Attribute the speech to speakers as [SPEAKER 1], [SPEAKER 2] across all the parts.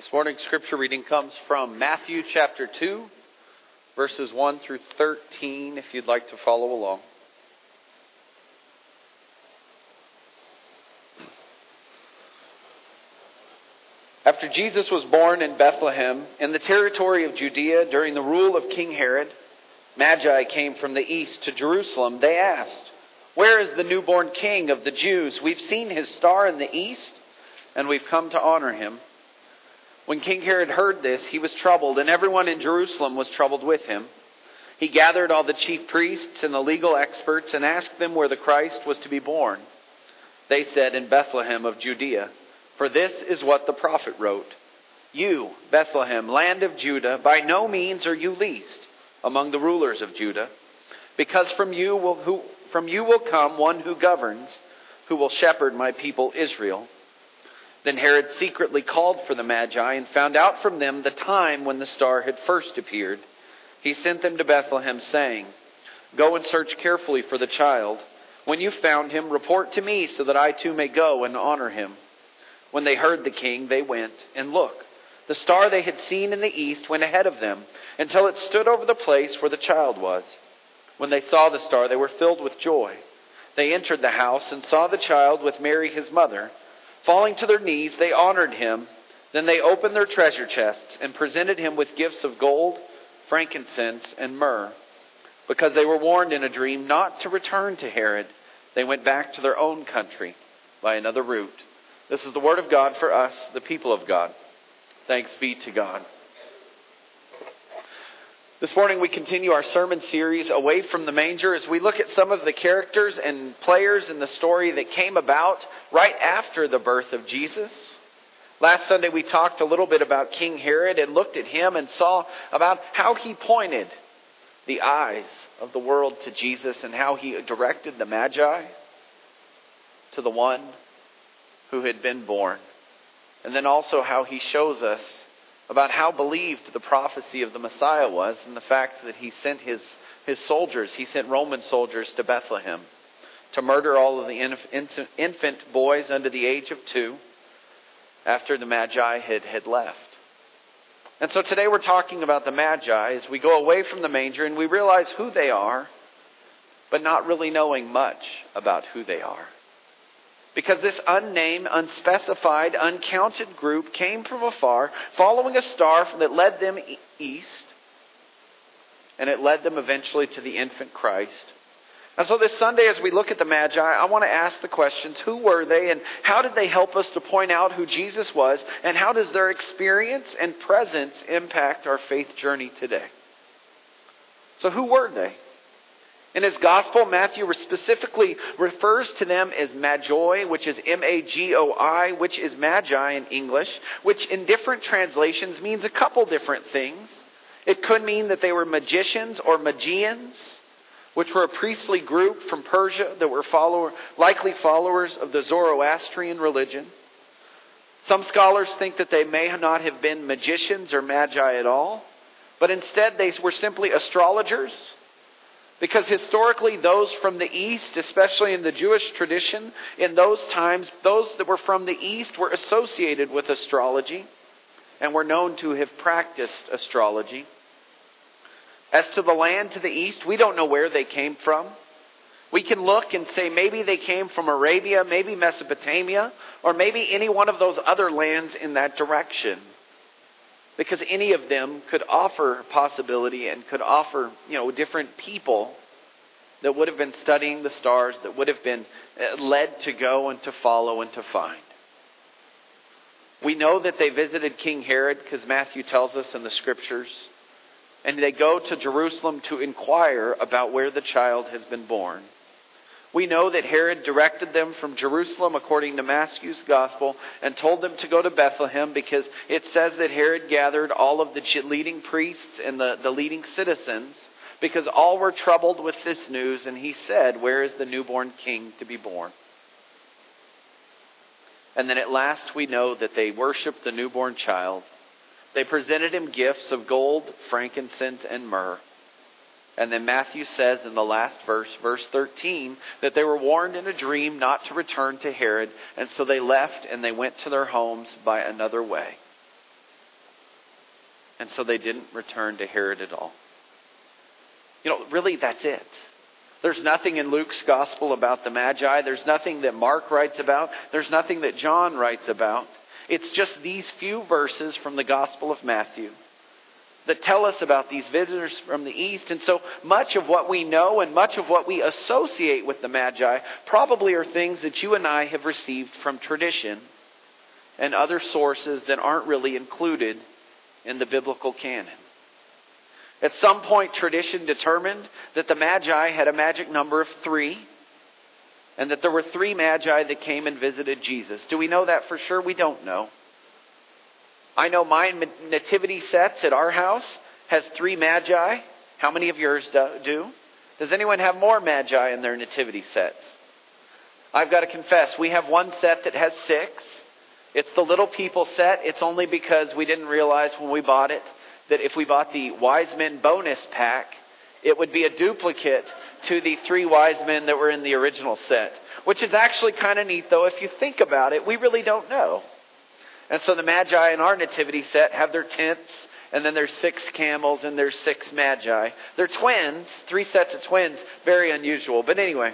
[SPEAKER 1] This morning's scripture reading comes from Matthew chapter 2, verses 1 through 13, if you'd like to follow along. After Jesus was born in Bethlehem, in the territory of Judea, during the rule of King Herod, Magi came from the east to Jerusalem. They asked, Where is the newborn king of the Jews? We've seen his star in the east, and we've come to honor him. When King Herod heard this, he was troubled, and everyone in Jerusalem was troubled with him. He gathered all the chief priests and the legal experts and asked them where the Christ was to be born. They said, In Bethlehem of Judea. For this is what the prophet wrote You, Bethlehem, land of Judah, by no means are you least among the rulers of Judah, because from you will, who, from you will come one who governs, who will shepherd my people Israel. Then Herod secretly called for the Magi and found out from them the time when the star had first appeared. He sent them to Bethlehem, saying, Go and search carefully for the child. When you've found him, report to me so that I too may go and honor him. When they heard the king, they went, and look, the star they had seen in the east went ahead of them until it stood over the place where the child was. When they saw the star, they were filled with joy. They entered the house and saw the child with Mary his mother. Falling to their knees, they honored him. Then they opened their treasure chests and presented him with gifts of gold, frankincense, and myrrh. Because they were warned in a dream not to return to Herod, they went back to their own country by another route. This is the word of God for us, the people of God. Thanks be to God. This morning we continue our sermon series away from the manger as we look at some of the characters and players in the story that came about right after the birth of Jesus. Last Sunday we talked a little bit about King Herod and looked at him and saw about how he pointed the eyes of the world to Jesus and how he directed the Magi to the one who had been born. And then also how he shows us about how believed the prophecy of the Messiah was and the fact that he sent his, his soldiers, he sent Roman soldiers to Bethlehem to murder all of the infant boys under the age of two after the Magi had, had left. And so today we're talking about the Magi as we go away from the manger and we realize who they are, but not really knowing much about who they are. Because this unnamed, unspecified, uncounted group came from afar, following a star that led them east, and it led them eventually to the infant Christ. And so this Sunday, as we look at the Magi, I want to ask the questions who were they, and how did they help us to point out who Jesus was, and how does their experience and presence impact our faith journey today? So, who were they? In his gospel, Matthew specifically refers to them as Magoi, which is M A G O I, which is Magi in English, which in different translations means a couple different things. It could mean that they were magicians or Magians, which were a priestly group from Persia that were follower, likely followers of the Zoroastrian religion. Some scholars think that they may not have been magicians or magi at all, but instead they were simply astrologers because historically, those from the East, especially in the Jewish tradition, in those times, those that were from the East were associated with astrology and were known to have practiced astrology. As to the land to the East, we don't know where they came from. We can look and say maybe they came from Arabia, maybe Mesopotamia, or maybe any one of those other lands in that direction because any of them could offer possibility and could offer, you know, different people that would have been studying the stars, that would have been uh, led to go and to follow and to find. We know that they visited King Herod because Matthew tells us in the scriptures. And they go to Jerusalem to inquire about where the child has been born. We know that Herod directed them from Jerusalem according to Matthew's gospel and told them to go to Bethlehem because it says that Herod gathered all of the leading priests and the, the leading citizens because all were troubled with this news and he said, Where is the newborn king to be born? And then at last we know that they worshiped the newborn child. They presented him gifts of gold, frankincense, and myrrh. And then Matthew says in the last verse, verse 13, that they were warned in a dream not to return to Herod, and so they left and they went to their homes by another way. And so they didn't return to Herod at all. You know, really, that's it. There's nothing in Luke's gospel about the Magi. There's nothing that Mark writes about. There's nothing that John writes about. It's just these few verses from the Gospel of Matthew that tell us about these visitors from the East. And so much of what we know and much of what we associate with the Magi probably are things that you and I have received from tradition and other sources that aren't really included in the biblical canon. At some point, tradition determined that the Magi had a magic number of three, and that there were three Magi that came and visited Jesus. Do we know that for sure? We don't know. I know my nativity sets at our house has three Magi. How many of yours do? Does anyone have more Magi in their nativity sets? I've got to confess, we have one set that has six. It's the little people set. It's only because we didn't realize when we bought it that if we bought the wise men bonus pack, it would be a duplicate to the three wise men that were in the original set. Which is actually kind of neat, though. If you think about it, we really don't know. And so the Magi in our nativity set have their tents, and then there's six camels, and there's six Magi. They're twins, three sets of twins, very unusual. But anyway.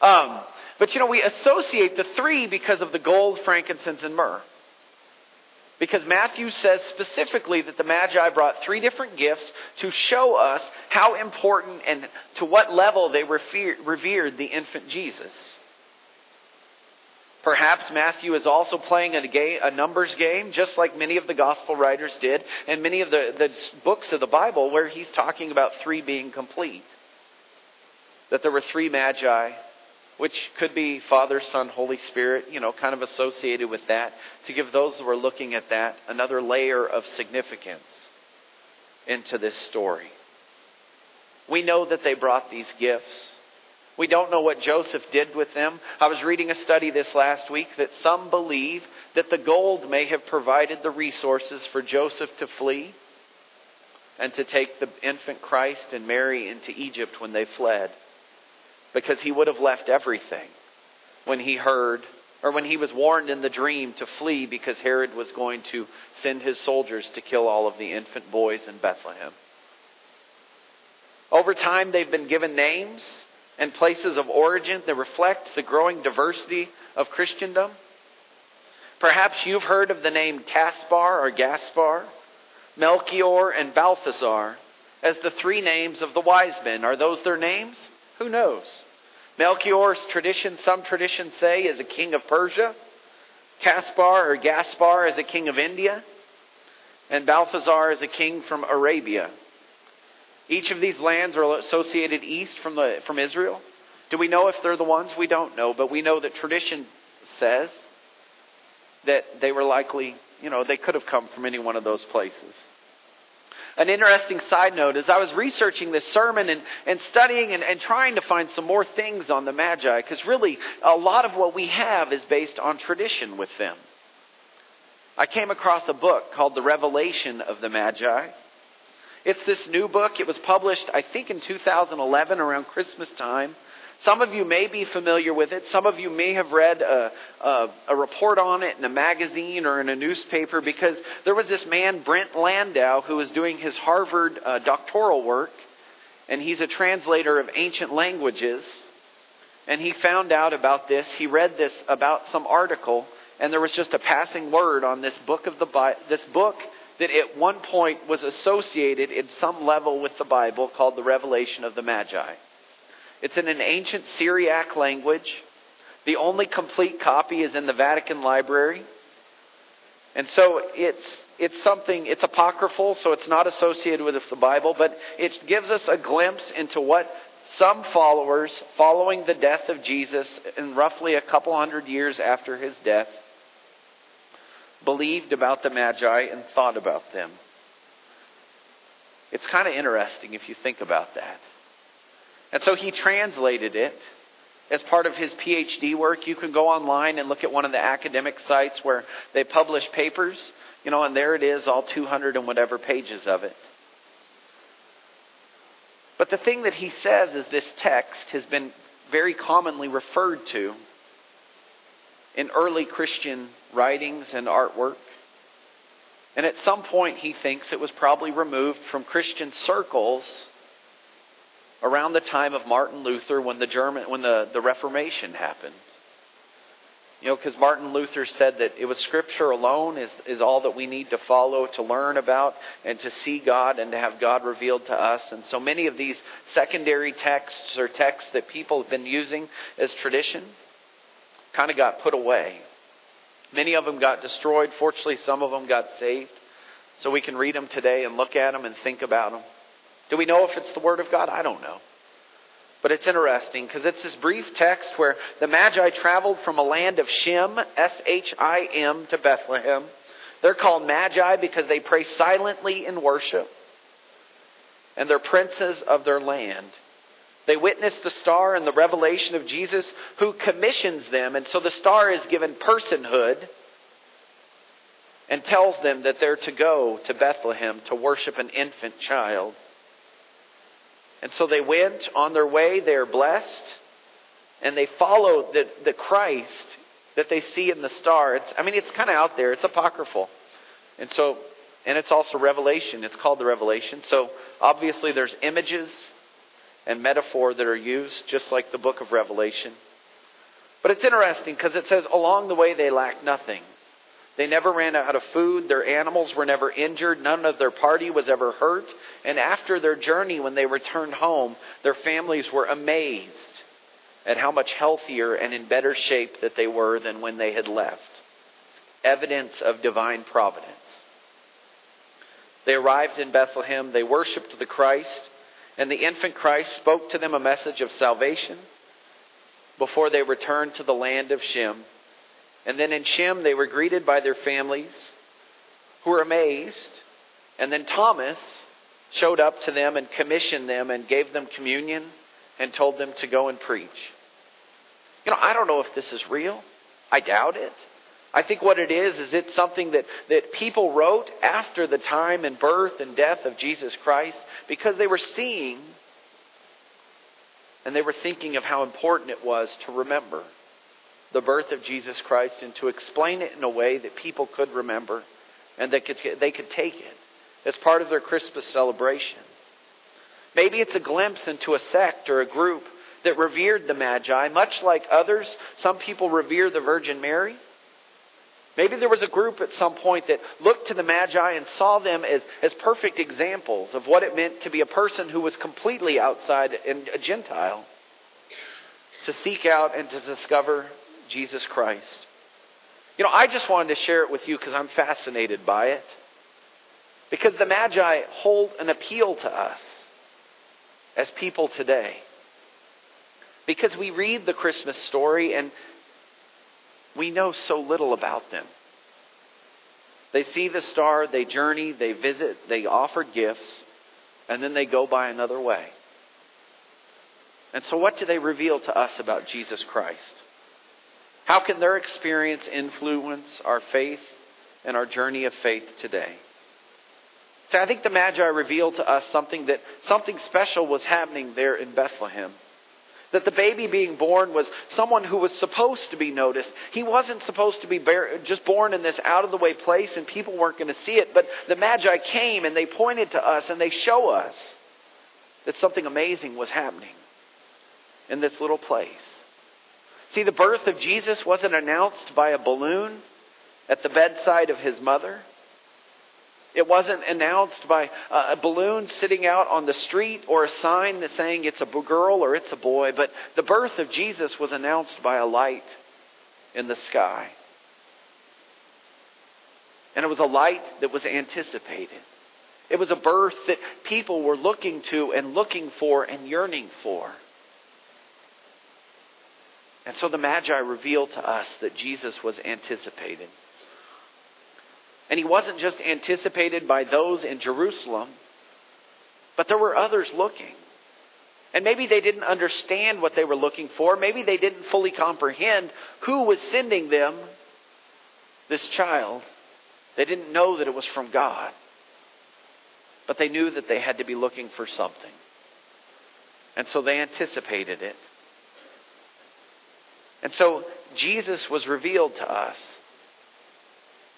[SPEAKER 1] Um, but you know, we associate the three because of the gold, frankincense, and myrrh. Because Matthew says specifically that the Magi brought three different gifts to show us how important and to what level they revered the infant Jesus. Perhaps Matthew is also playing a, game, a, numbers game, just like many of the gospel writers did, and many of the, the books of the Bible, where he's talking about three being complete. That there were three magi which could be Father, Son, Holy Spirit, you know, kind of associated with that, to give those who are looking at that another layer of significance into this story. We know that they brought these gifts. We don't know what Joseph did with them. I was reading a study this last week that some believe that the gold may have provided the resources for Joseph to flee and to take the infant Christ and Mary into Egypt when they fled because he would have left everything when he heard or when he was warned in the dream to flee because Herod was going to send his soldiers to kill all of the infant boys in Bethlehem. Over time, they've been given names and places of origin that reflect the growing diversity of Christendom. Perhaps you've heard of the name Caspar or Gaspar, Melchior, and Balthazar as the three names of the wise men. Are those their names? Who knows? Melchior's tradition, some traditions say, is a king of Persia. Caspar or Gaspar is a king of India. And Balthazar is a king from Arabia. Each of these lands are associated east from, the, from Israel. Do we know if they're the ones? We don't know, but we know that tradition says that they were likely, you know, they could have come from any one of those places. An interesting side note as I was researching this sermon and, and studying and, and trying to find some more things on the Magi, because really a lot of what we have is based on tradition with them. I came across a book called The Revelation of the Magi. It's this new book. It was published, I think, in 2011 around Christmas time. Some of you may be familiar with it. Some of you may have read a, a, a, report on it in a magazine or in a newspaper because there was this man, Brent Landau, who was doing his Harvard uh, doctoral work, and he's a translator of ancient languages. And he found out about this. He read this about some article, and there was just a passing word on this book of the Bi- this book that at one point was associated in some level with the Bible called the Revelation of the Magi. It's in an ancient Syriac language. The only complete copy is in the Vatican Library. And so it's, it's something, it's apocryphal, so it's not associated with the Bible, but it gives us a glimpse into what some followers, following the death of Jesus, in roughly a couple hundred years after his death, believed about the Magi and thought about them. It's kind of interesting if you think about that. And so he translated it as part of his PhD work. You can go online and look at one of the academic sites where they publish papers, you know, and there it is, all 200 and whatever pages of it. But the thing that he says is this text has been very commonly referred to in early Christian writings and artwork And at some point, he thinks it was probably removed from Christian circles around the time of Martin Luther when the German when the, the Reformation happened. You know, because Martin Luther said that it was Scripture alone is, is all that we need to follow, to learn about, and to see God and to have God revealed to us. And so many of these secondary texts or texts that people have been using as tradition kind of got put away. Many of them got destroyed. Fortunately, some of them got saved. So we can read them today and look at them and think about them. Do we know if it's the Word of God? I don't know. But it's interesting because it's this brief text where the Magi traveled from a land of Shem, S H I M, to Bethlehem. They're called Magi because they pray silently in worship. And they're princes of their land. They witness the star and the revelation of Jesus who commissions them. And so the star is given personhood and tells them that they're to go to Bethlehem to worship an infant child. And so they went on their way, they are blessed, and they follow the, the Christ that they see in the star. It's, I mean, it's kind of out there, it's apocryphal. And so, and it's also Revelation. It's called the Revelation. So obviously there's images and metaphor that are used, just like the book of Revelation. But it's interesting because it says, along the way they lacked nothing. They never ran out of food. Their animals were never injured. None of their party was ever hurt. And after their journey, when they returned home, their families were amazed at how much healthier and in better shape that they were than when they had left. Evidence of divine providence. They arrived in Bethlehem. They worshiped the Christ. And the infant Christ spoke to them a message of salvation before they returned to the land of Shem. And then in Shem, they were greeted by their families who were amazed. And then Thomas showed up to them and commissioned them and gave them communion and told them to go and preach. You know, I don't know if this is real. I doubt it. I think what it is, is it's something that, that people wrote after the time and birth and death of Jesus Christ because they were seeing and they were thinking of how important it was to remember the birth of Jesus Christ and to explain it in a way that people could remember and they could, they could take it as part of their Christmas celebration. Maybe it's a glimpse into a sect or a group that revered the Magi, much like others. Some people revere the Virgin Mary. Maybe there was a group at some point that looked to the Magi and saw them as, as perfect examples of what it meant to be a person who was completely outside and a Gentile, to seek out and to discover Jesus Christ. You know, I just wanted to share it with you because I'm fascinated by it. Because the Magi hold an appeal to us as people today. Because we read the Christmas story and we know so little about them. They see the star, they journey, they visit, they offer gifts, and then they go by another way. And so, what do they reveal to us about Jesus Christ? How can their experience influence our faith and our journey of faith today? So I think the Magi revealed to us something that something special was happening there in Bethlehem. That the baby being born was someone who was supposed to be noticed. He wasn't supposed to be just born in this out of the way place and people weren't going to see it. But the Magi came and they pointed to us and they show us that something amazing was happening in this little place. See, the birth of Jesus wasn't announced by a balloon at the bedside of his mother. It wasn't announced by uh, a balloon sitting out on the street or a sign saying it's a girl or it's a boy, but the birth of Jesus was announced by a light in the sky. And it was a light that was anticipated. It was a birth that people were looking to and looking for and yearning for. And so the Magi revealed to us that Jesus was anticipated. And he wasn't just anticipated by those in Jerusalem, but there were others looking. And maybe they didn't understand what they were looking for. Maybe they didn't fully comprehend who was sending them this child. They didn't know that it was from God. But they knew that they had to be looking for something. And so they anticipated it. And so Jesus was revealed to us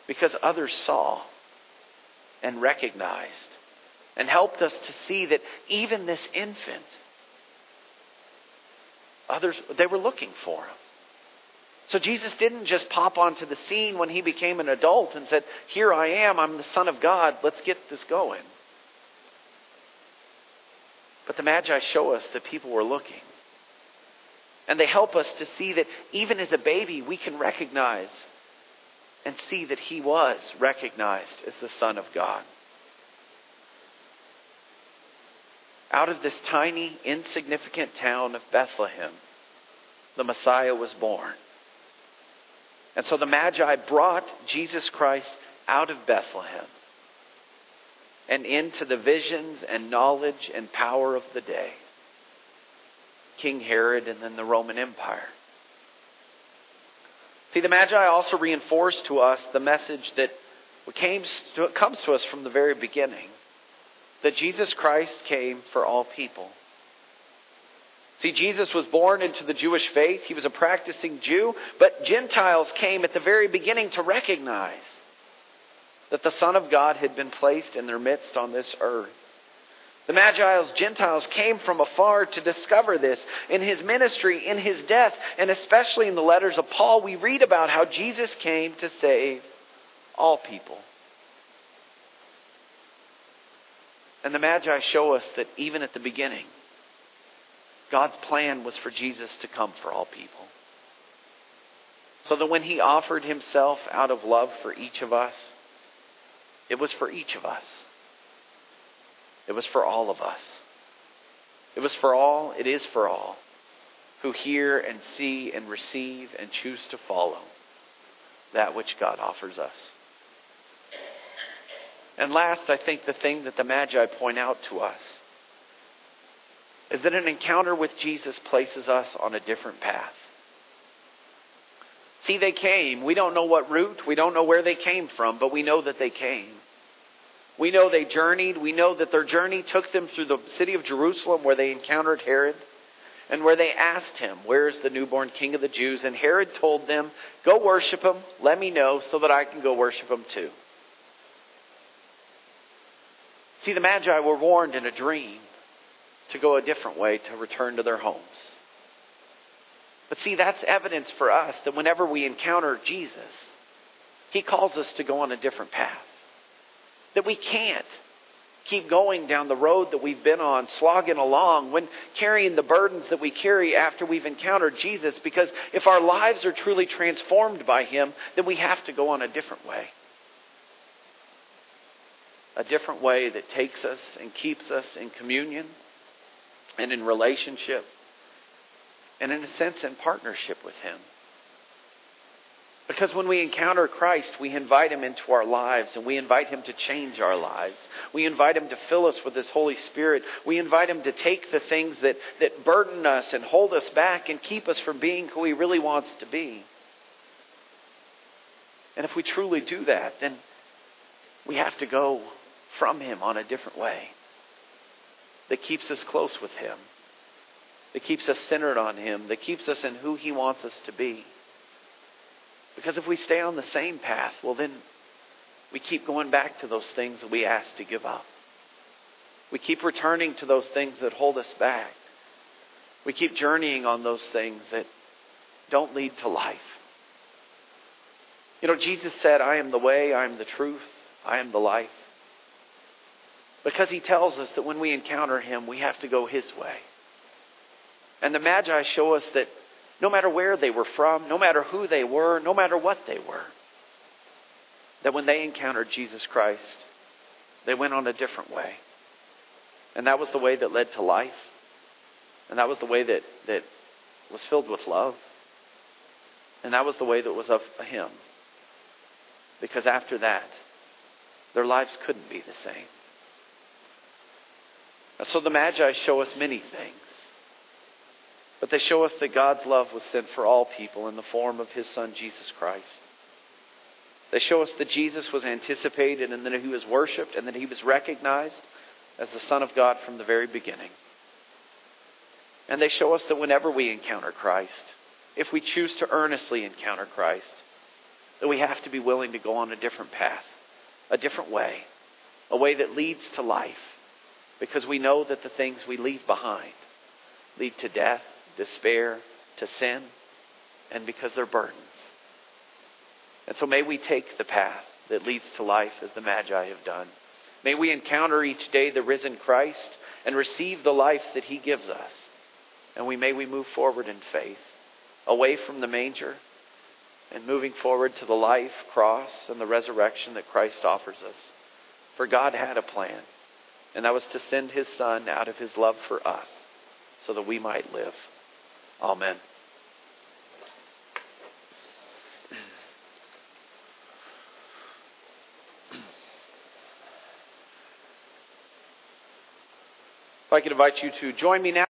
[SPEAKER 1] because others saw. and recognized and helped us to see that even this infant, others, they were looking for him. So Jesus didn't just pop onto the scene when he became an adult and said, Here I am, I'm the Son of God, let's get this going. But the Magi show us that people were looking. And they help us to see that even as a baby, we can recognize and see that he was recognized as the Son of God. Out of this tiny, insignificant town of Bethlehem, the Messiah was born. And so the Magi brought Jesus Christ out of Bethlehem and into the visions and knowledge and power of the day King Herod and then the Roman Empire. See, the Magi also reinforce to us the message that comes to us from the very beginning that Jesus Christ came for all people. See, Jesus was born into the Jewish faith. He was a practicing Jew, but Gentiles came at the very beginning to recognize that the Son of God had been placed in their midst on this earth. The Magi's Gentiles came from afar to discover this. In his ministry, in his death, and especially in the letters of Paul, we read about how Jesus came to save all people. And the Magi show us that even at the beginning, God's plan was for Jesus to come for all people. So that when he offered himself out of love for each of us, it was for each of us. It was for all of us. It was for all, it is for all who hear and see and receive and choose to follow that which God offers us. And last, I think the thing that the Magi point out to us is that an encounter with Jesus places us on a different path. See, they came. We don't know what route, we don't know where they came from, but we know that they came. We know they journeyed. We know that their journey took them through the city of Jerusalem where they encountered Herod and where they asked him, Where is the newborn king of the Jews? And Herod told them, Go worship him. Let me know so that I can go worship him too. See, the Magi were warned in a dream to go a different way to return to their homes. But see, that's evidence for us that whenever we encounter Jesus, he calls us to go on a different path. That we can't keep going down the road that we've been on, slogging along, when carrying the burdens that we carry after we've encountered Jesus, because if our lives are truly transformed by Him, then we have to go on a different way. A different way that takes us and keeps us in communion and in relationship and, in a sense, in partnership with Him. Because when we encounter Christ, we invite Him into our lives and we invite Him to change our lives. We invite Him to fill us with His Holy Spirit. We invite Him to take the things that, that burden us and hold us back and keep us from being who He really wants to be. And if we truly do that, then we have to go from Him on a different way that keeps us close with Him, that keeps us centered on Him, that keeps us in who He wants us to be. Because if we stay on the same path, well, then we keep going back to those things that we asked to give up. We keep returning to those things that hold us back. We keep journeying on those things that don't lead to life. You know, Jesus said, I am the way, I am the truth, I am the life. Because he tells us that when we encounter him, we have to go his way. And the Magi show us that no matter where they were from, no matter who they were, no matter what they were, that when they encountered Jesus Christ, they went on a different way. And that was the way that led to life. And that was the way that, that was filled with love. And that was the way that was of Him. Because after that, their lives couldn't be the same. So the Magi show us many things. But they show us that God's love was sent for all people in the form of His Son, Jesus Christ. They show us that Jesus was anticipated and that He was worshiped and that He was recognized as the Son of God from the very beginning. And they show us that whenever we encounter Christ, if we choose to earnestly encounter Christ, that we have to be willing to go on a different path, a different way, a way that leads to life, because we know that the things we leave behind lead to death, despair, to sin, and because they're burdens. And so may we take the path that leads to life as the Magi have done. May we encounter each day the risen Christ and receive the life that he gives us. And we may we move forward in faith, away from the manger and moving forward to the life, cross, and the resurrection that Christ offers us. For God had a plan, and that was to send his Son out of his love for us so that we might live. Amen. If I could invite you to join me now.